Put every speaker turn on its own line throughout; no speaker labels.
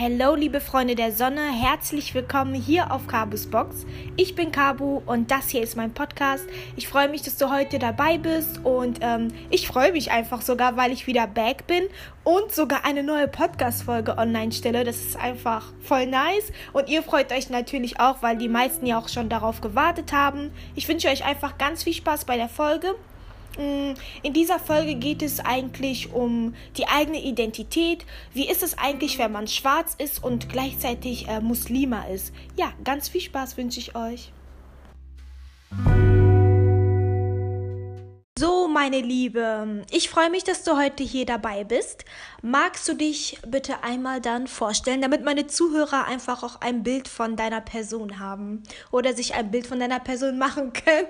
Hallo, liebe Freunde der Sonne, herzlich willkommen hier auf Kabus Box. Ich bin Kabu und das hier ist mein Podcast. Ich freue mich, dass du heute dabei bist und ähm, ich freue mich einfach sogar, weil ich wieder back bin und sogar eine neue Podcast-Folge online stelle. Das ist einfach voll nice und ihr freut euch natürlich auch, weil die meisten ja auch schon darauf gewartet haben. Ich wünsche euch einfach ganz viel Spaß bei der Folge in dieser Folge geht es eigentlich um die eigene Identität. Wie ist es eigentlich, wenn man schwarz ist und gleichzeitig äh, Muslima ist? Ja, ganz viel Spaß wünsche ich euch. So, meine Liebe, ich freue mich, dass du heute hier dabei bist. Magst du dich bitte einmal dann vorstellen, damit meine Zuhörer einfach auch ein Bild von deiner Person haben oder sich ein Bild von deiner Person machen können?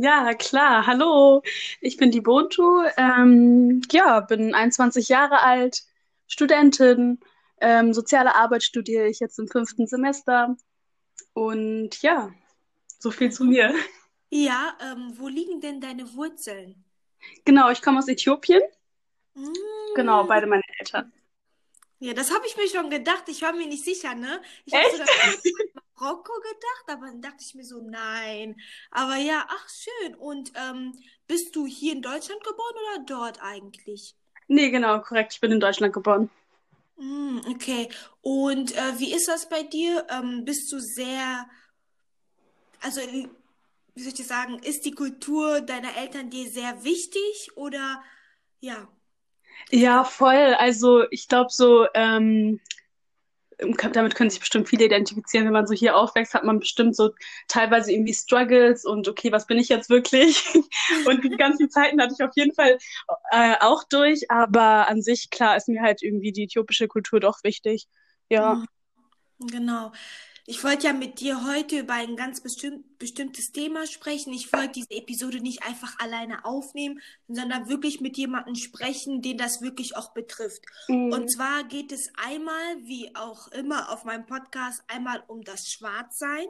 Ja, klar. Hallo, ich bin die Bontu. Ähm, ja, bin 21 Jahre alt, Studentin. Ähm, soziale Arbeit studiere ich jetzt im fünften Semester. Und ja, so viel zu mir.
Ja, ähm, wo liegen denn deine Wurzeln?
Genau, ich komme aus Äthiopien. Mm. Genau, beide meine Eltern.
Ja, das habe ich mir schon gedacht. Ich war mir nicht sicher, ne? Ich habe so Marokko gedacht, aber dann dachte ich mir so, nein. Aber ja, ach schön. Und ähm, bist du hier in Deutschland geboren oder dort eigentlich?
Nee, genau, korrekt. Ich bin in Deutschland geboren.
Mm, okay. Und äh, wie ist das bei dir? Ähm, bist du sehr, also wie soll ich das sagen, ist die Kultur deiner Eltern dir sehr wichtig oder ja?
Ja, voll. Also ich glaube so, ähm, damit können sich bestimmt viele identifizieren. Wenn man so hier aufwächst, hat man bestimmt so teilweise irgendwie Struggles und okay, was bin ich jetzt wirklich? und die ganzen Zeiten hatte ich auf jeden Fall äh, auch durch. Aber an sich, klar, ist mir halt irgendwie die äthiopische Kultur doch wichtig. Ja.
Genau. Ich wollte ja mit dir heute über ein ganz bestimmt, bestimmtes Thema sprechen. Ich wollte diese Episode nicht einfach alleine aufnehmen, sondern wirklich mit jemandem sprechen, den das wirklich auch betrifft. Mhm. Und zwar geht es einmal, wie auch immer auf meinem Podcast, einmal um das Schwarzsein.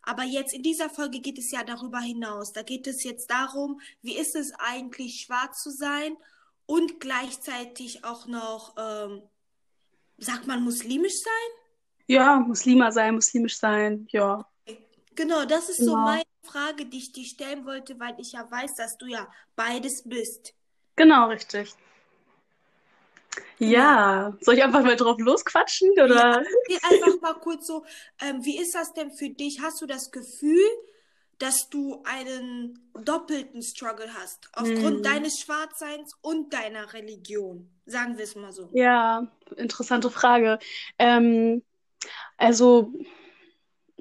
Aber jetzt in dieser Folge geht es ja darüber hinaus. Da geht es jetzt darum, wie ist es eigentlich, schwarz zu sein und gleichzeitig auch noch, ähm, sagt man, muslimisch sein?
Ja, Muslima sein, muslimisch sein, ja.
Genau, das ist genau. so meine Frage, die ich dir stellen wollte, weil ich ja weiß, dass du ja beides bist.
Genau, richtig. Ja, genau. soll ich einfach mal drauf losquatschen oder?
Ja, einfach mal kurz so, ähm, wie ist das denn für dich? Hast du das Gefühl, dass du einen doppelten Struggle hast, aufgrund hm. deines Schwarzseins und deiner Religion? Sagen wir es mal so.
Ja, interessante Frage. Ähm, also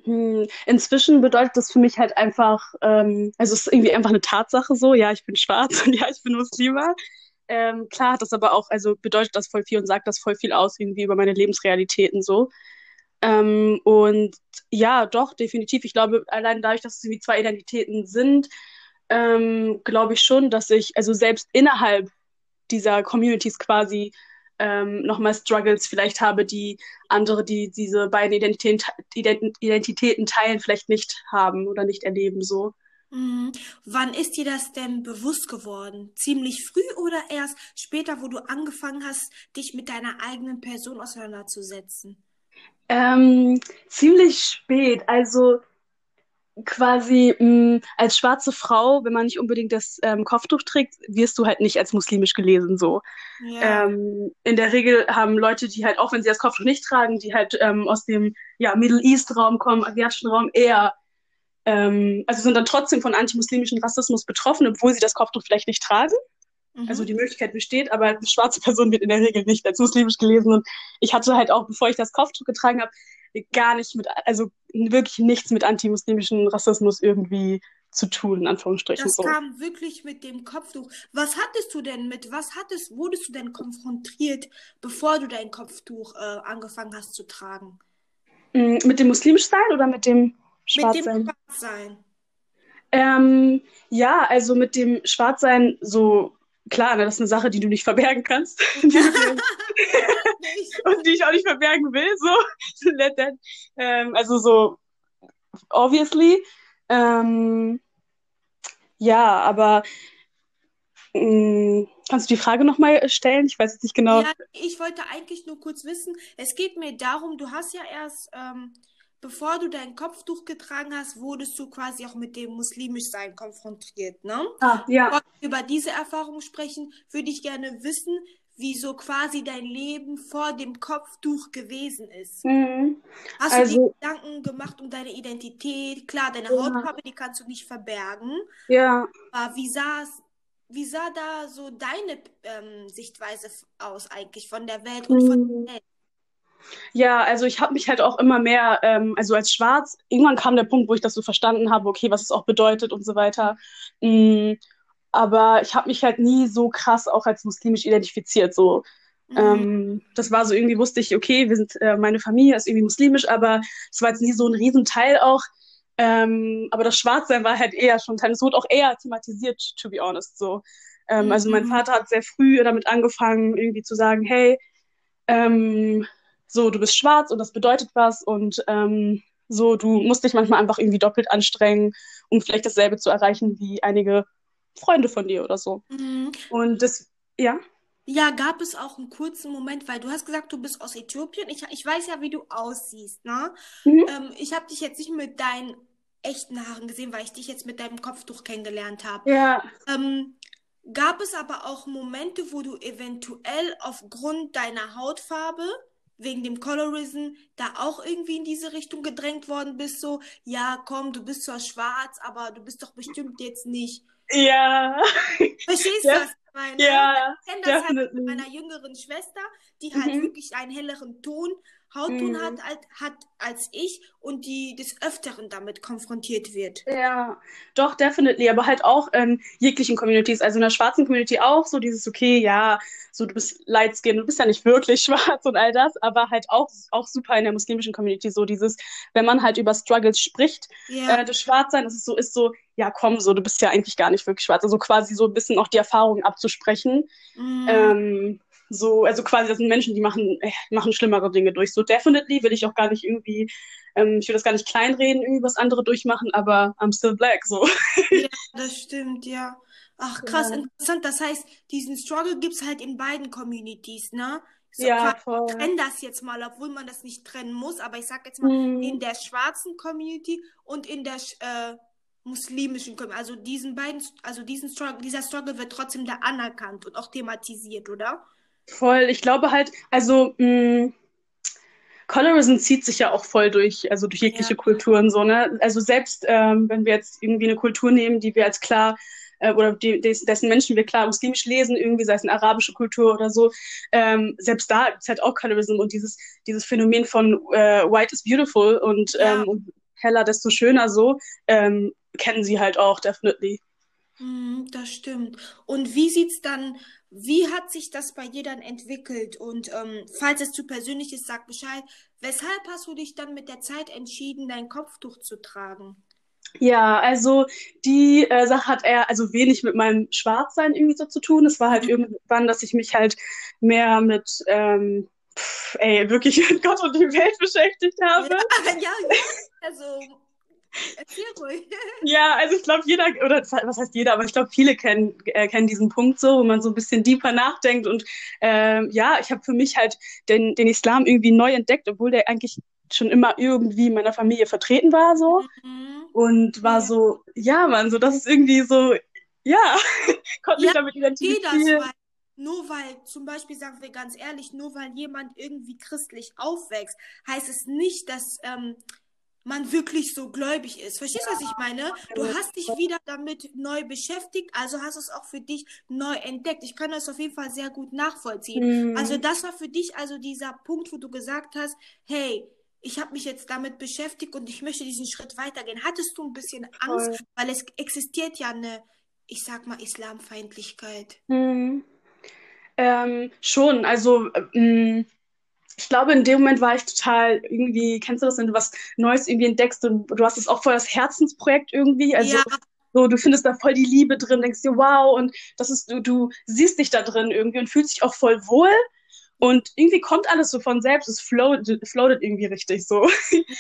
hm, inzwischen bedeutet das für mich halt einfach, ähm, also es ist irgendwie einfach eine Tatsache so, ja, ich bin schwarz und ja, ich bin Muslima. Ähm, klar hat das aber auch, also bedeutet das voll viel und sagt das voll viel aus irgendwie über meine Lebensrealitäten so. Ähm, und ja, doch, definitiv. Ich glaube, allein dadurch, dass es irgendwie zwei Identitäten sind, ähm, glaube ich schon, dass ich, also selbst innerhalb dieser Communities quasi ähm, nochmal Struggles vielleicht habe, die andere, die diese beiden Identitäten, Identitäten teilen, vielleicht nicht haben oder nicht erleben so.
Mhm. Wann ist dir das denn bewusst geworden? Ziemlich früh oder erst später, wo du angefangen hast, dich mit deiner eigenen Person auseinanderzusetzen?
Ähm, ziemlich spät. Also quasi mh, mm, als schwarze Frau, wenn man nicht unbedingt das ähm, Kopftuch trägt, wirst du halt nicht als muslimisch gelesen so. Ja. Ähm, in der Regel haben Leute, die halt auch wenn sie das Kopftuch nicht tragen, die halt ähm, aus dem ja Middle East Raum kommen, asiatischen Raum eher ähm, also sind dann trotzdem von antimuslimischen Rassismus betroffen, obwohl sie das Kopftuch vielleicht nicht tragen. Mhm. Also die Möglichkeit besteht, aber eine schwarze Person wird in der Regel nicht als muslimisch gelesen. Und ich hatte halt auch, bevor ich das Kopftuch getragen habe, gar nicht mit, also wirklich nichts mit antimuslimischem Rassismus irgendwie zu tun, in Anführungsstrichen.
Das so. kam wirklich mit dem Kopftuch. Was hattest du denn mit, was hattest, wurdest du denn konfrontiert, bevor du dein Kopftuch äh, angefangen hast zu tragen?
Mm, mit dem muslimisch sein oder mit dem Schwarzsein? Mit dem Schwarzsein. Ähm, ja, also mit dem Schwarzsein so klar, das ist eine Sache, die du nicht verbergen kannst. und die ich auch nicht verbergen will, so. ähm, also so, obviously. Ähm, ja, aber Mm, kannst du die Frage nochmal stellen? Ich weiß jetzt nicht genau.
Ja, ich wollte eigentlich nur kurz wissen, es geht mir darum, du hast ja erst, ähm, bevor du dein Kopftuch getragen hast, wurdest du quasi auch mit dem Muslimischsein konfrontiert, ne?
Ah, ja.
Bevor wir über diese Erfahrung sprechen, würde ich gerne wissen, wie so quasi dein Leben vor dem Kopftuch gewesen ist.
Mhm.
Hast du
Also,
dir Gedanken gemacht um deine Identität? Klar, deine
ja,
Hautfarbe, die kannst du nicht verbergen.
ja.
Aber wie sah es, wie sah da so deine ähm, Sichtweise aus eigentlich von der Welt und von
Mhm.
der Welt?
Ja, also ich habe mich halt auch immer mehr, ähm, also als schwarz, irgendwann kam der Punkt, wo ich das so verstanden habe, okay, was es auch bedeutet und so weiter. Mm, aber ich habe mich halt nie so krass auch als muslimisch identifiziert. So,
Mhm.
ähm, das war so irgendwie wusste ich, okay, wir sind, äh, meine Familie ist irgendwie muslimisch, aber es war jetzt nie so ein Riesenteil auch. Ähm, aber das Schwarzsein war halt eher schon Teil. Es wurde auch eher thematisiert, to be honest. So, ähm, also mein
Mhm.
Vater hat sehr früh damit angefangen, irgendwie zu sagen, hey, ähm, so, du bist schwarz und das bedeutet was und ähm, so, du musst dich manchmal einfach irgendwie doppelt anstrengen, um vielleicht dasselbe zu erreichen wie einige Freunde von dir oder so.
Mhm.
Und das, ja,
Ja, gab es auch einen kurzen Moment, weil du hast gesagt, du bist aus Äthiopien. Ich, ich weiß ja, wie du aussiehst, ne?
mhm.
Ähm, ich habe dich jetzt nicht mit deinen echten Haaren gesehen, weil ich dich jetzt mit deinem Kopftuch kennengelernt habe.
ja,
Ähm, gab es aber auch Momente, wo du eventuell aufgrund deiner Hautfarbe, wegen dem Colorism, da auch irgendwie in diese Richtung gedrängt worden bist? So, ja, komm, du bist zwar schwarz, aber du bist doch bestimmt jetzt nicht.
ja,
Verstehst du, was ich meine?
ja,
Ich kenne das halt mit meiner jüngeren Schwester, die halt
Mhm.
wirklich einen helleren Ton, Hautton
Mhm.
hat, hat als ich und die des Öfteren damit konfrontiert wird.
Ja, doch, definitely, aber halt auch in jeglichen Communities, also in der schwarzen Community auch, so dieses, okay, ja, so du bist light skin, du bist ja nicht wirklich schwarz und all das, aber halt auch, auch super in der muslimischen Community, so dieses, wenn man halt über Struggles spricht,
Ja.
äh, das Schwarzsein, das ist so, ist so, ja, komm, so, du bist ja eigentlich gar nicht wirklich schwarz, also quasi so ein bisschen auch die Erfahrung abzusprechen,
Mm.
ähm, so, also quasi, das sind Menschen, die machen, äh, machen schlimmere Dinge durch. So, definitely will ich auch gar nicht irgendwie, ähm, ich will das gar nicht kleinreden, irgendwie was andere durchmachen, aber I'm still black, so.
Ja, das stimmt, ja. Ach, krass,
Ja,
interessant. Das heißt, diesen Struggle gibt es halt in beiden Communities, ne? So,
ja, voll.
ich trenne das jetzt mal, obwohl man das nicht trennen muss, aber ich sag jetzt mal, in
Hm,
der schwarzen Community und in der äh, muslimischen Community. Also diesen beiden, also diesen Struggle, dieser Struggle wird trotzdem da anerkannt und auch thematisiert, oder?
Voll. Ich glaube halt, also, mh, Colorism zieht sich ja auch voll durch, also durch
Ja.
jegliche Kulturen so, ne? Also selbst ähm, wenn wir jetzt irgendwie eine Kultur nehmen, die wir als klar äh, oder die, des, dessen Menschen wir klar muslimisch lesen, irgendwie sei es eine arabische Kultur oder so, ähm, selbst da es halt auch Colorism und dieses dieses Phänomen von äh, White is beautiful und
Ja.
ähm, und heller desto schöner so ähm, kennen sie halt auch definitely.
Mhm, das stimmt. Und wie sieht's dann, wie hat sich das bei dir dann entwickelt? Und ähm, falls es zu persönlich ist, sag Bescheid. Weshalb hast du dich dann mit der Zeit entschieden, dein Kopftuch zu tragen?
Ja, also die äh, Sache hat eher also wenig mit meinem Schwarzsein irgendwie so zu tun. Es war halt
Mhm.
irgendwann, dass ich mich halt mehr mit, ähm, pff, ey, wirklich mit Gott und die Welt beschäftigt
Ja,
habe.
ja, also erzähl ruhig.
Ja, also ich glaube, jeder, oder was heißt jeder, aber ich glaube, viele kennen, äh, kennen diesen Punkt so, wo man so ein bisschen deeper nachdenkt. Und ähm, ja, ich habe für mich halt den, den Islam irgendwie neu entdeckt, obwohl der eigentlich schon immer irgendwie in meiner Familie vertreten war so.
Mhm.
Und war
Ja.
so, ja, Mann, so das ist irgendwie so, ja, konnte mich
Ja,
damit
ich verstehe das,
identifizieren.
weil nur weil, zum Beispiel sagen wir ganz ehrlich, nur weil jemand irgendwie christlich aufwächst, heißt es nicht, dass ähm, man wirklich so gläubig ist. Verstehst du, was ich meine? Du hast dich wieder damit neu beschäftigt, also hast es auch für dich neu entdeckt. Ich kann das auf jeden Fall sehr gut nachvollziehen. Also
Hm,
das war für dich also dieser Punkt, wo du gesagt hast, hey, ich habe mich jetzt damit beschäftigt und ich möchte diesen Schritt weitergehen. Hattest du ein bisschen Angst,
voll.
weil es existiert ja eine, ich sag mal, Islamfeindlichkeit.
Hm. Ähm, schon, also ähm, ich glaube, in dem Moment war ich total irgendwie, kennst du das, wenn du was Neues irgendwie entdeckst und du hast es auch voll das Herzensprojekt irgendwie, also
Ja,
so, du findest da voll die Liebe drin, denkst dir, wow, und das ist, du, du siehst dich da drin irgendwie und fühlst dich auch voll wohl und irgendwie kommt alles so von selbst, es floatet, floatet irgendwie richtig so.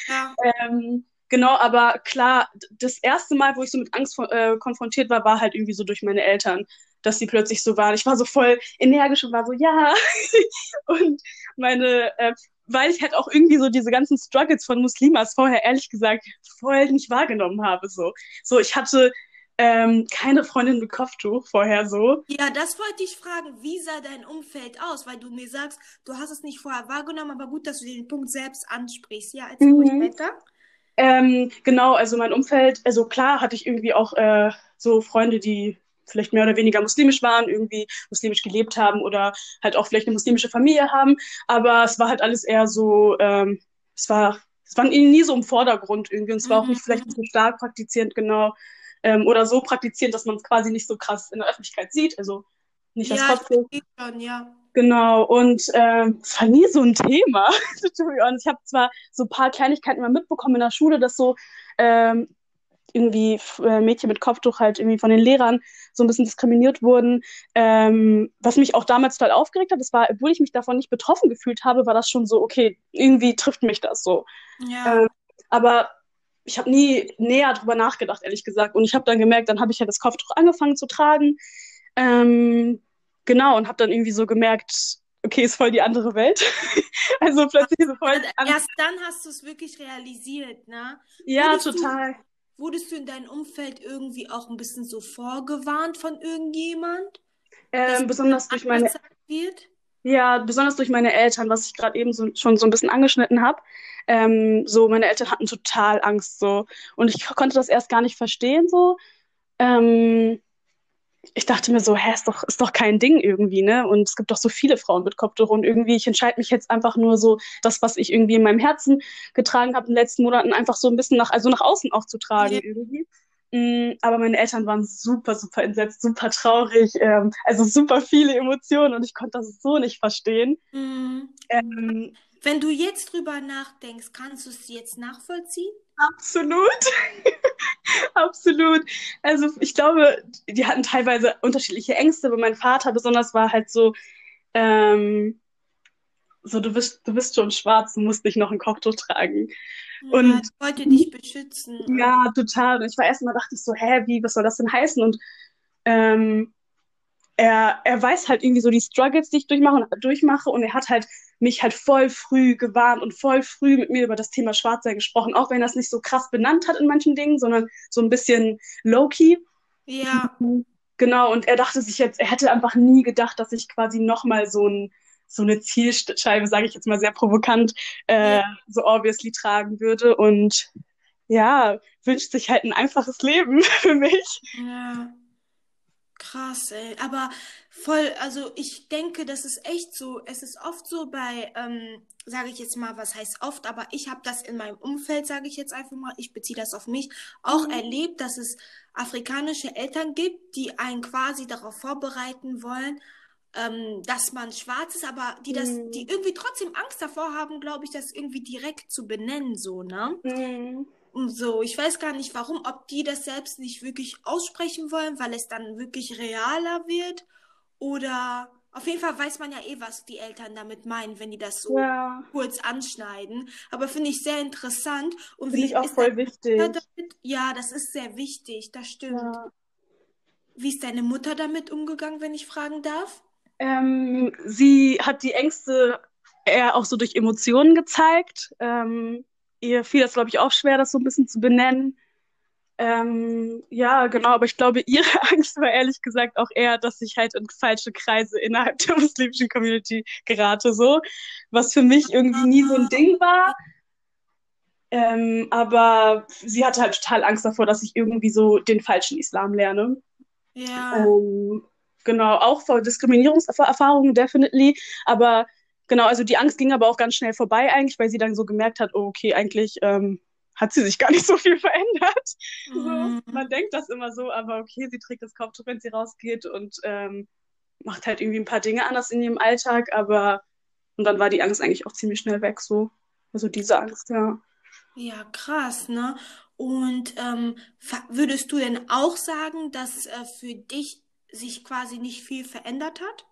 ja,
Ähm, genau, aber klar, das erste Mal, wo ich so mit Angst äh, konfrontiert war, war halt irgendwie so durch meine Eltern. Dass sie plötzlich so waren. Ich war so voll energisch und war so, ja. und meine, äh, weil ich halt auch irgendwie so diese ganzen Struggles von Muslimas vorher ehrlich gesagt voll nicht wahrgenommen habe. So, so ich hatte ähm, keine Freundin mit Kopftuch vorher so.
Ja, das wollte ich fragen. Wie sah dein Umfeld aus? Weil du mir sagst, du hast es nicht vorher wahrgenommen, aber gut, dass du den Punkt selbst ansprichst. Ja, erzähl mhm. ruhig weiter.
Ähm, genau, also mein Umfeld, also klar hatte ich irgendwie auch äh, so Freunde, die vielleicht mehr oder weniger muslimisch waren, irgendwie muslimisch gelebt haben oder halt auch vielleicht eine muslimische Familie haben. Aber es war halt alles eher so, ähm, es war, es war nie so im Vordergrund irgendwie und es war auch nicht vielleicht nicht so stark praktizierend, genau. Ähm, oder so praktizierend, dass man es quasi nicht so krass in der Öffentlichkeit sieht. Also nicht das
ja, Schon, ja.
Genau, und ähm, es war nie so ein Thema. ich habe zwar so ein paar Kleinigkeiten mal mitbekommen in der Schule, dass so ähm, irgendwie äh, Mädchen mit Kopftuch halt irgendwie von den Lehrern so ein bisschen diskriminiert wurden. Ähm, was mich auch damals total aufgeregt hat, das war, obwohl ich mich davon nicht betroffen gefühlt habe, war das schon so, okay, irgendwie trifft mich das so. Ja. Ähm, aber ich habe nie näher drüber nachgedacht, ehrlich gesagt. Und ich habe dann gemerkt, dann habe ich ja das Kopftuch angefangen zu tragen. Ähm, genau, und habe dann irgendwie so gemerkt, okay, ist voll die andere Welt. also plötzlich so voll.
Erst dann hast du es wirklich realisiert, ne?
Ja, Wurdest total.
Du, wurdest du in deinem Umfeld irgendwie auch ein bisschen so vorgewarnt von irgendjemand?
Ähm, besonders durch meine. Wird? Ja, besonders durch meine Eltern, was ich gerade eben so, schon so ein bisschen angeschnitten habe. Ähm, so, meine Eltern hatten total Angst so. Und ich konnte das erst gar nicht verstehen so. Ähm, ich dachte mir so, hä, ist doch, ist doch kein Ding irgendwie, ne? Und es gibt doch so viele Frauen mit Kopftuch und irgendwie, ich entscheide mich jetzt einfach nur so, das, was ich irgendwie in meinem Herzen getragen habe in den letzten Monaten, einfach so ein bisschen nach, also nach außen auch zu tragen ja. irgendwie. Mm, aber meine Eltern waren super, super entsetzt, super traurig, ähm, also super viele Emotionen und ich konnte das so nicht verstehen. Mhm.
Ähm, Wenn du jetzt drüber nachdenkst, kannst du es jetzt nachvollziehen?
Absolut. Absolut. Also ich glaube, die hatten teilweise unterschiedliche Ängste, aber mein Vater besonders war halt so, ähm, so du bist, du bist schon schwarz, du musst nicht noch ein Kopftuch tragen.
Ja, und ich wollte dich beschützen.
Ja, total. Und ich war erstmal dachte ich so, hä, wie, was soll das denn heißen? Und ähm, er, er weiß halt irgendwie so die Struggles, die ich durchmache, durchmache und er hat halt mich halt voll früh gewarnt und voll früh mit mir über das Thema Schwarzsein gesprochen, auch wenn er es nicht so krass benannt hat in manchen Dingen, sondern so ein bisschen low-key.
Ja.
Genau, und er dachte sich jetzt, er hätte einfach nie gedacht, dass ich quasi nochmal so ein so eine Zielscheibe, sage ich jetzt mal sehr provokant, äh, ja. so obviously tragen würde. Und ja, wünscht sich halt ein einfaches Leben für mich.
Ja. Krass, ey. Aber voll, also ich denke, das ist echt so. Es ist oft so bei, ähm, sage ich jetzt mal, was heißt oft, aber ich habe das in meinem Umfeld, sage ich jetzt einfach mal, ich beziehe das auf mich, auch mhm. erlebt, dass es afrikanische Eltern gibt, die einen quasi darauf vorbereiten wollen, ähm, dass man schwarz ist, aber die das, mhm. die irgendwie trotzdem Angst davor haben, glaube ich, das irgendwie direkt zu benennen, so, ne? Mhm. So, ich weiß gar nicht warum, ob die das selbst nicht wirklich aussprechen wollen, weil es dann wirklich realer wird. Oder auf jeden Fall weiß man ja eh, was die Eltern damit meinen, wenn die das so ja. kurz anschneiden. Aber finde ich sehr interessant.
Und finde ich auch voll wichtig.
Damit? Ja, das ist sehr wichtig, das stimmt. Ja. Wie ist deine Mutter damit umgegangen, wenn ich fragen darf?
Ähm, sie hat die Ängste eher auch so durch Emotionen gezeigt. Ähm, ihr fiel das, glaube ich, auch schwer, das so ein bisschen zu benennen. Ähm, ja, genau, aber ich glaube, ihre Angst war ehrlich gesagt auch eher, dass ich halt in falsche Kreise innerhalb der muslimischen Community gerate, so. Was für mich irgendwie nie so ein Ding war. Ähm, aber sie hatte halt total Angst davor, dass ich irgendwie so den falschen Islam lerne.
Ja.
Ähm, genau, auch vor Diskriminierungserfahrungen, definitely. Aber Genau, also die Angst ging aber auch ganz schnell vorbei eigentlich, weil sie dann so gemerkt hat, oh, okay, eigentlich ähm, hat sie sich gar nicht so viel verändert. Mhm. So, man denkt das immer so, aber okay, sie trägt das Kopftuch, wenn sie rausgeht und ähm, macht halt irgendwie ein paar Dinge anders in ihrem Alltag, aber und dann war die Angst eigentlich auch ziemlich schnell weg, so. Also diese Angst, ja.
Ja, krass, ne? Und ähm, würdest du denn auch sagen, dass äh, für dich sich quasi nicht viel verändert hat?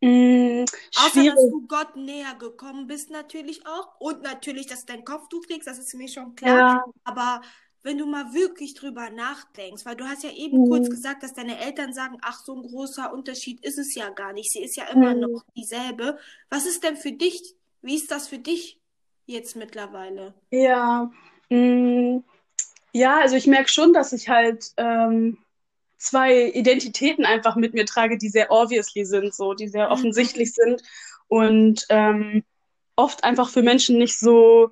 Mm,
Außer, dass du Gott näher gekommen bist, natürlich auch. Und natürlich, dass du dein Kopftuch trägst, das ist mir schon klar. Ja. Aber wenn du mal wirklich drüber nachdenkst, weil du hast ja eben
Mhm.
kurz gesagt, dass deine Eltern sagen, ach, so ein großer Unterschied ist es ja gar nicht. Sie ist ja immer
Mhm.
noch dieselbe. Was ist denn für dich, wie ist das für dich jetzt mittlerweile?
Ja, mm, ja, also ich merke schon, dass ich halt ähm, zwei Identitäten einfach mit mir trage, die sehr obviously sind, so, die sehr
Mhm.
offensichtlich sind und ähm, oft einfach für Menschen nicht so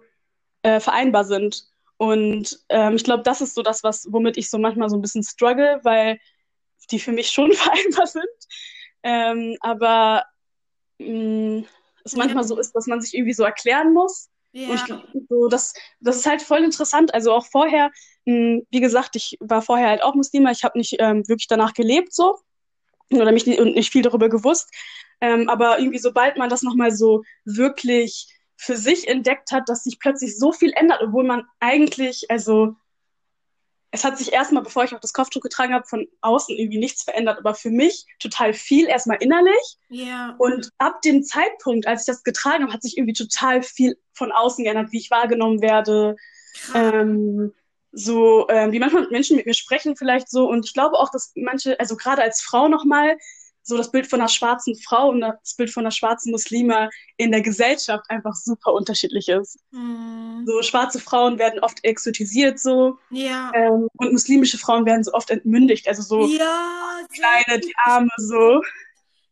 äh, vereinbar sind. Und ähm, ich glaube, das ist so das, was, womit ich so manchmal so ein bisschen struggle, weil die für mich schon vereinbar sind. Ähm, aber mh, es
Ja.
manchmal so ist, dass man sich irgendwie so erklären muss. Ich
Ja,
glaube, so, das, das ist halt voll interessant. Also auch vorher, mh, wie gesagt, ich war vorher halt auch Muslima. Ich habe nicht ähm, wirklich danach gelebt so oder mich und nicht viel darüber gewusst. Ähm, aber irgendwie, sobald man das nochmal so wirklich für sich entdeckt hat, dass sich plötzlich so viel ändert, obwohl man eigentlich, also es hat sich erstmal, bevor ich auch das Kopftuch getragen habe, von außen irgendwie nichts verändert, aber für mich total viel, erstmal innerlich.
ja,
Und ab dem Zeitpunkt, als ich das getragen habe, hat sich irgendwie total viel von außen geändert, wie ich wahrgenommen werde, ähm, so ähm, wie manchmal Menschen mit mir sprechen vielleicht so. Und ich glaube auch, dass manche, also gerade als Frau nochmal, so das Bild von einer schwarzen Frau und das Bild von einer schwarzen Muslima in der Gesellschaft einfach super unterschiedlich ist.
Hm,
So schwarze Frauen werden oft exotisiert so
ja,
ähm, und muslimische Frauen werden so oft entmündigt, also so
ja, sehr
kleine, die Arme so.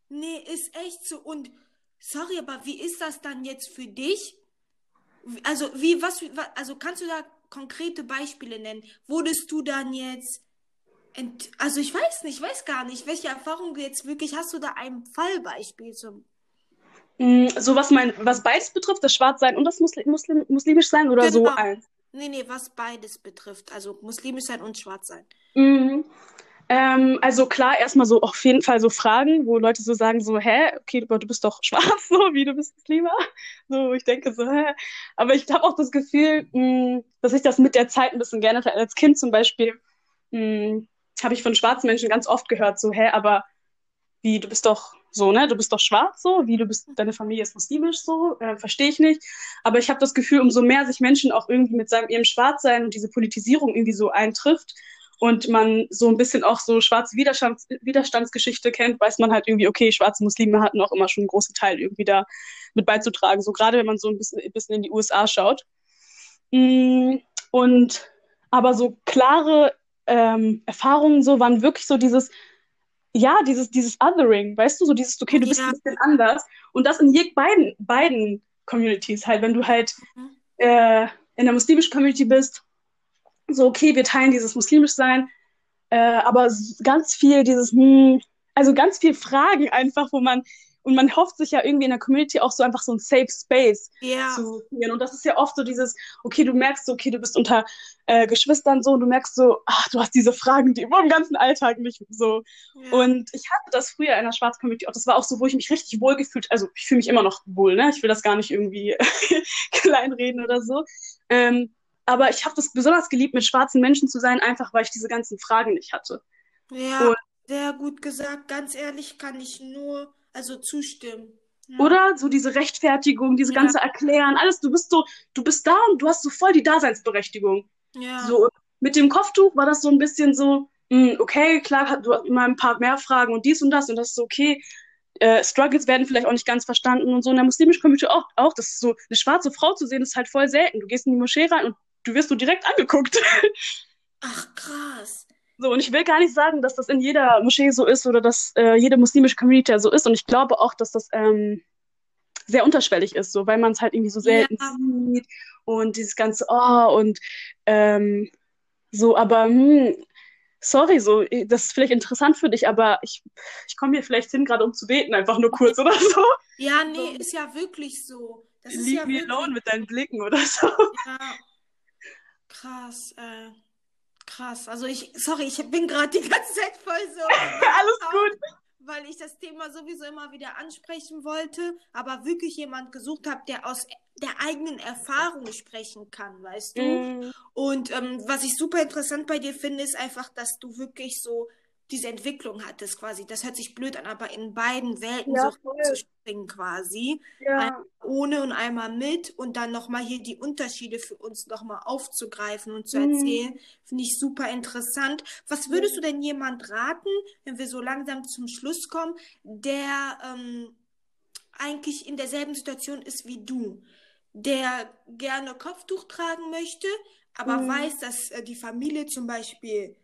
Nee, ist echt so. Und sorry, aber wie ist das dann jetzt für dich? Also, wie, was, wa- also kannst du da konkrete Beispiele nennen? Wurdest du dann jetzt, ent, also ich weiß nicht, ich weiß gar nicht, welche Erfahrung du jetzt wirklich, hast du da ein Fallbeispiel zum,
Mm, So was mein, was beides betrifft, das Schwarzsein und das Muslim, Muslim, muslimisch sein oder so
genau,
eins?
nee, nee, was beides betrifft, also muslimisch sein und schwarz sein.
Mhm. Ähm, also klar, erstmal so auf jeden Fall so Fragen, wo Leute so sagen so, hä, okay, du bist doch schwarz, so wie du bist Muslima. So, ich denke so, hä. Aber ich habe auch das Gefühl, mh, dass sich das mit der Zeit ein bisschen geändert. Als Kind zum Beispiel mh, habe ich von schwarzen Menschen ganz oft gehört, so, hä, aber wie, du bist doch so, ne, du bist doch schwarz, so, wie du bist, deine Familie ist muslimisch, so, äh, verstehe ich nicht. Aber ich habe das Gefühl, umso mehr sich Menschen auch irgendwie mit seinem ihrem Schwarzsein und diese Politisierung irgendwie so eintrifft und man so ein bisschen auch so schwarze Widerstands Widerstandsgeschichte kennt, weiß man halt irgendwie, okay, schwarze Muslime hatten auch immer schon einen großen Teil irgendwie da mit beizutragen. So gerade wenn man so ein bisschen, ein bisschen in die USA schaut. Mm, Und aber so klare ähm, Erfahrungen so waren wirklich so dieses, ja, dieses, dieses Othering, weißt du, so dieses, okay, du bist
Ja.
ein bisschen anders. Und das in je beiden, beiden Communities halt, wenn du halt
Mhm.
äh, in der muslimischen Community bist, so, okay, wir teilen dieses muslimisch sein, äh, aber ganz viel dieses, hm, also ganz viel Fragen einfach, wo man, und man hofft sich ja irgendwie in der Community auch so einfach so ein Safe Space
Ja,
zu kreieren. Und das ist ja oft so dieses, okay, du merkst so, okay, du bist unter äh, Geschwistern so, und du merkst so, ach, du hast diese Fragen, die immer im ganzen Alltag nicht so.
ja,
Und ich hatte das früher in der Schwarz-Community auch. Das war auch so, wo ich mich richtig wohl gefühlt, also ich fühle mich immer noch wohl, ne? Ich will das gar nicht irgendwie kleinreden oder so. Ähm, aber ich habe das besonders geliebt, mit schwarzen Menschen zu sein, einfach weil ich diese ganzen Fragen nicht hatte.
ja,
Und-
sehr gut gesagt. Ganz ehrlich kann ich nur, also zustimmen. Ja.
Oder so diese Rechtfertigung, diese
Ja.
ganze Erklären, alles, du bist so, du bist da und du hast so voll die Daseinsberechtigung.
Ja,
So, mit dem Kopftuch war das so ein bisschen so, mh, okay, klar, du hast immer ein paar mehr Fragen und dies und das und das ist so, okay. Äh, Struggles werden vielleicht auch nicht ganz verstanden und so in der muslimischen Community auch, auch. Das ist so, eine schwarze Frau zu sehen, ist halt voll selten. Du gehst in die Moschee rein und du wirst so direkt angeguckt.
ach krass.
So, und ich will gar nicht sagen, dass das in jeder Moschee so ist oder dass äh, jede muslimische Community so ist. Und ich glaube auch, dass das ähm, sehr unterschwellig ist, so, weil man es halt irgendwie so selten
Ja.
sieht und dieses ganze Oh und ähm, so, aber hm, sorry, so, eh, das ist vielleicht interessant für dich, aber ich, ich komme hier vielleicht hin, gerade um zu beten, einfach nur kurz oder so.
Ja, nee, ist ja wirklich so. Das
Leave
ja
me
wirklich,
alone mit deinen Blicken oder so.
ja, krass, äh, krass. Also ich, sorry, ich bin gerade die ganze Zeit voll so,
Alles gut.
weil ich das Thema sowieso immer wieder ansprechen wollte, aber wirklich jemand gesucht habe, der aus der eigenen Erfahrung sprechen kann, weißt du?
Mm,
Und ähm, was ich super interessant bei dir finde, ist einfach, dass du wirklich so diese Entwicklung hattest quasi. Das hört sich blöd an, aber in beiden Welten
Ja,
so
voll.
zu springen quasi.
Ja.
Einmal ohne und einmal mit und dann nochmal hier die Unterschiede für uns nochmal aufzugreifen und zu
Mhm.
erzählen, finde ich super interessant. Was würdest du denn jemand raten, wenn wir so langsam zum Schluss kommen, der ähm, eigentlich in derselben Situation ist wie du, der gerne Kopftuch tragen möchte, aber
Mhm.
weiß, dass äh, die Familie zum Beispiel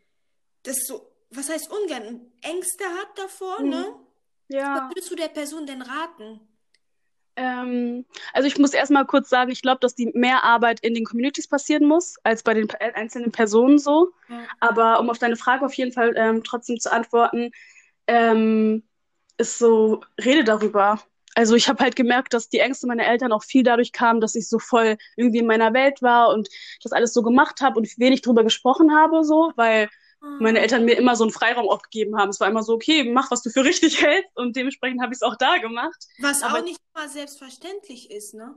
das so, was heißt ungern, Ängste hat davor,
Mhm.
ne? Was
Ja.
würdest du der Person denn raten?
Ähm, also ich muss erstmal kurz sagen, ich glaube, dass die mehr Arbeit in den Communities passieren muss, als bei den pe- einzelnen Personen so.
Ja.
Aber um auf deine Frage auf jeden Fall ähm, trotzdem zu antworten, ähm, ist so, rede darüber. Also ich habe halt gemerkt, dass die Ängste meiner Eltern auch viel dadurch kamen, dass ich so voll irgendwie in meiner Welt war und das alles so gemacht habe und wenig drüber gesprochen habe, so, weil meine. Eltern mir immer so einen Freiraum auch gegeben haben. Es war immer so, okay, mach, was du für richtig hältst und dementsprechend habe ich es auch da gemacht.
Was
Aber
auch nicht immer selbstverständlich ist, ne?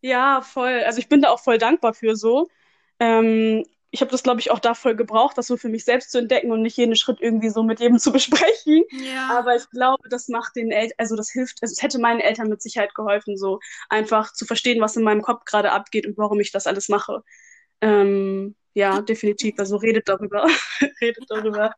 Ja, voll. Also ich bin da auch voll dankbar für so. Ähm, ich habe das, glaube ich, auch da voll gebraucht, das so für mich selbst zu entdecken und nicht jeden Schritt irgendwie so mit jedem zu besprechen.
Ja.
Aber ich glaube, das macht den Eltern, also das hilft, also es hätte meinen Eltern mit Sicherheit geholfen, so einfach zu verstehen, was in meinem Kopf gerade abgeht und warum ich das alles mache. Ähm, ja, definitiv. Also redet darüber. Redet darüber.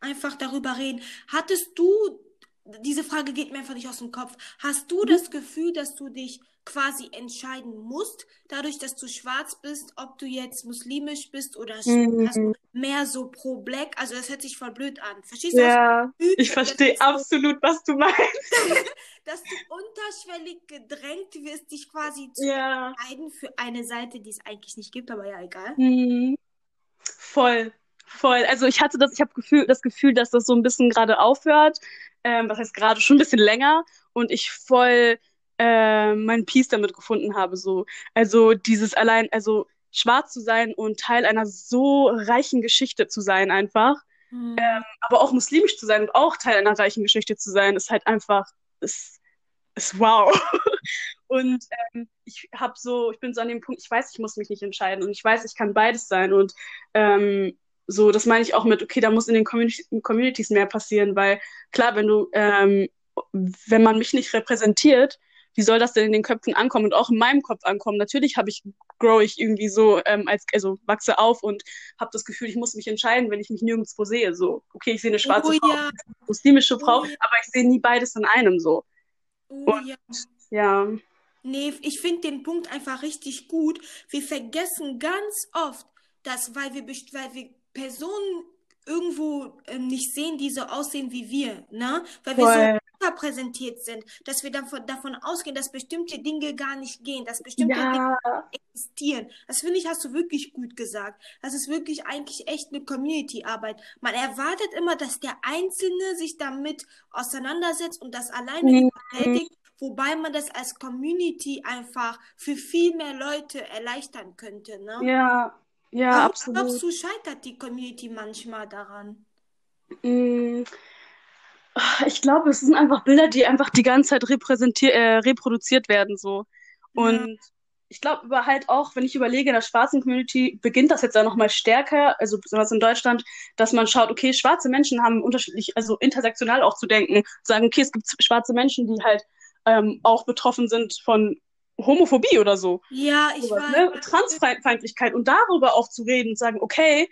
Einfach darüber reden. Hattest du, diese Frage geht mir einfach nicht aus dem Kopf, hast du
Mhm.
das Gefühl, dass du dich quasi entscheiden musst, dadurch, dass du schwarz bist, ob du jetzt muslimisch bist oder
Mhm.
mehr so pro Black? Also das hört sich voll blöd an. Verstehst du,
Ja,
ich
ich verstehe absolut, was du meinst.
dass du unterschwellig gedrängt wirst, dich quasi zu
Ja.
entscheiden für eine Seite, die es eigentlich nicht gibt, aber ja, egal.
Mhm. Voll, voll. Also ich hatte das, ich habe Gefühl, das Gefühl, dass das so ein bisschen gerade aufhört. Ähm, was heißt gerade schon ein bisschen länger und ich voll äh, meinen Peace damit gefunden habe. So, also dieses allein, also schwarz zu sein und Teil einer so reichen Geschichte zu sein einfach,
Hm.
aber auch muslimisch zu sein und auch Teil einer reichen Geschichte zu sein, ist halt einfach, ist, ist wow. Und ähm, ich habe so, ich bin so an dem Punkt, ich weiß, ich muss mich nicht entscheiden und ich weiß, ich kann beides sein und ähm, so, das meine ich auch mit, okay, da muss in den Community Communities mehr passieren, weil klar, wenn du, ähm, wenn man mich nicht repräsentiert, wie soll das denn in den Köpfen ankommen und auch in meinem Kopf ankommen? Natürlich habe ich, grow ich irgendwie so ähm, als, also wachse auf und habe das Gefühl, ich muss mich entscheiden, wenn ich mich nirgendwo sehe. So, okay, ich sehe eine schwarze
Oh
Frau,
ja,
eine muslimische Frau,
Oh ja.
aber ich sehe nie beides in einem so.
oh ja.
Ja.
Nee, ich finde den Punkt einfach richtig gut. Wir vergessen ganz oft, dass, weil wir, weil wir Personen irgendwo ähm, nicht sehen, die so aussehen wie wir, ne? Weil wir
Voll.
so überpräsentiert sind, dass wir davon, davon ausgehen, dass bestimmte Dinge gar nicht gehen, dass bestimmte Dinge
Ja,
existieren. Das finde ich, hast du wirklich gut gesagt. Das ist wirklich eigentlich echt eine Community-Arbeit. Man erwartet immer, dass der Einzelne sich damit auseinandersetzt und das alleine
Mhm.
überwältigt, wobei man das als Community einfach für viel mehr Leute erleichtern könnte, ne?
ja, ja,
Warum
absolut.
glaubst du, scheitert die Community manchmal daran?
Mm, Ich glaube, es sind einfach Bilder, die einfach die ganze Zeit äh, reproduziert werden, so.
Ja.
Und ich glaube halt auch, wenn ich überlege, in der schwarzen Community beginnt das jetzt ja nochmal stärker, also besonders in Deutschland, dass man schaut, okay, schwarze Menschen haben unterschiedlich, also intersektional auch zu denken, sagen, okay, es gibt schwarze Menschen, die halt ähm, auch betroffen sind von Homophobie oder so.
Ja, ich
sowas,
weiß.
ne? Transfeindlichkeit und darüber auch zu reden und sagen, okay,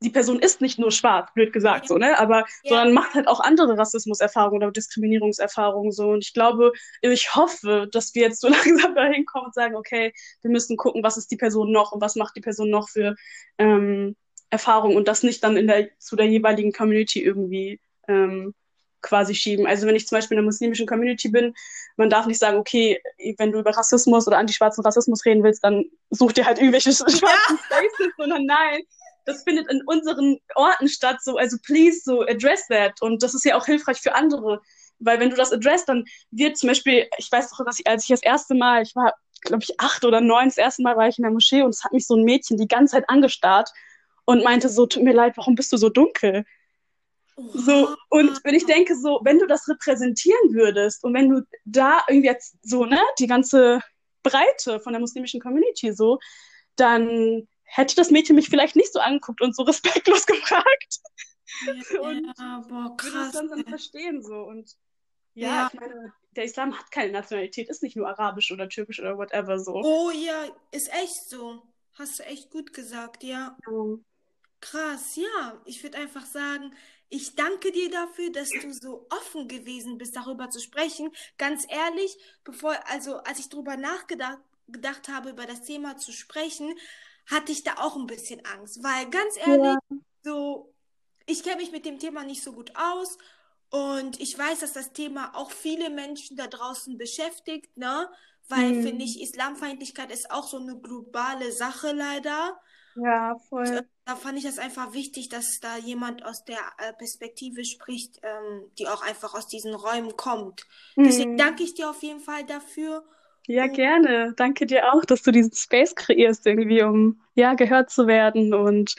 die Person ist nicht nur schwarz, blöd gesagt,
Ja.
so, ne? Aber,
Ja.
sondern macht halt auch andere Rassismuserfahrungen oder Diskriminierungserfahrungen so. Und ich glaube, ich hoffe, dass wir jetzt so langsam dahin kommen und sagen, okay, wir müssen gucken, was ist die Person noch und was macht die Person noch für ähm, Erfahrungen und das nicht dann in der, zu der jeweiligen Community irgendwie ähm, quasi schieben. Also wenn ich zum Beispiel in der muslimischen Community bin, man darf nicht sagen, okay, wenn du über Rassismus oder antischwarzen Rassismus reden willst, dann such dir halt irgendwelche schwarzen Spaces, sondern nein, das findet in unseren Orten statt, so, also please, so address that. Und das ist ja auch hilfreich für andere, weil wenn du das address, dann wird zum Beispiel, ich weiß doch, dass ich, als ich das erste Mal, ich war, glaube ich, acht oder neun, das erste Mal war ich in der Moschee und es hat mich so ein Mädchen die ganze Zeit angestarrt und meinte so, tut mir leid, warum bist du so dunkel? So, und wenn ich denke, so, wenn du das repräsentieren würdest und wenn du da irgendwie jetzt so, ne, die ganze Breite von der muslimischen Community so, dann hätte das Mädchen mich vielleicht nicht so angeguckt und so respektlos gefragt.
Ja,
und
boah,
würde es
krass.
dann, dann verstehen so. Und ja,
Ja.
ich meine, der Islam hat keine Nationalität, ist nicht nur arabisch oder türkisch oder whatever so.
Oh ja, ist echt so. Hast du echt gut gesagt, ja.
Ähm,
Krass, ja. Ich würde einfach sagen, ich danke dir dafür, dass du so offen gewesen bist, darüber zu sprechen. Ganz ehrlich, bevor, also als ich darüber nachgedacht gedacht habe, über das Thema zu sprechen, hatte ich da auch ein bisschen Angst, weil ganz ehrlich,
Ja.
so, ich kenne mich mit dem Thema nicht so gut aus und ich weiß, dass das Thema auch viele Menschen da draußen beschäftigt, ne? Weil,
Hm.
finde ich, Islamfeindlichkeit ist auch so eine globale Sache leider.
Ja,
äh,
voll.
da fand ich das einfach wichtig, dass da jemand aus der äh, Perspektive spricht, ähm, die auch einfach aus diesen Räumen kommt. Deswegen
Hm.
danke ich dir auf jeden Fall dafür.
Ja,
Und
gerne. Danke dir auch, dass du diesen Space kreierst, irgendwie, um ja, gehört zu werden und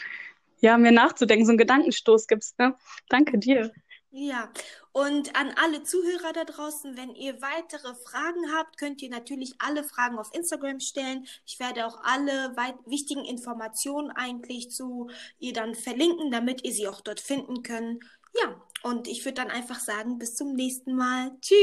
ja, mir nachzudenken, so einen Gedankenstoß gibst, ne? Danke dir.
ja, und an alle Zuhörer da draußen, wenn ihr weitere Fragen habt, könnt ihr natürlich alle Fragen auf Instagram stellen. Ich werde auch alle wichtigen Informationen eigentlich zu ihr dann verlinken, damit ihr sie auch dort finden könnt. Ja, und ich würde dann einfach sagen, bis zum nächsten Mal. Tschüss.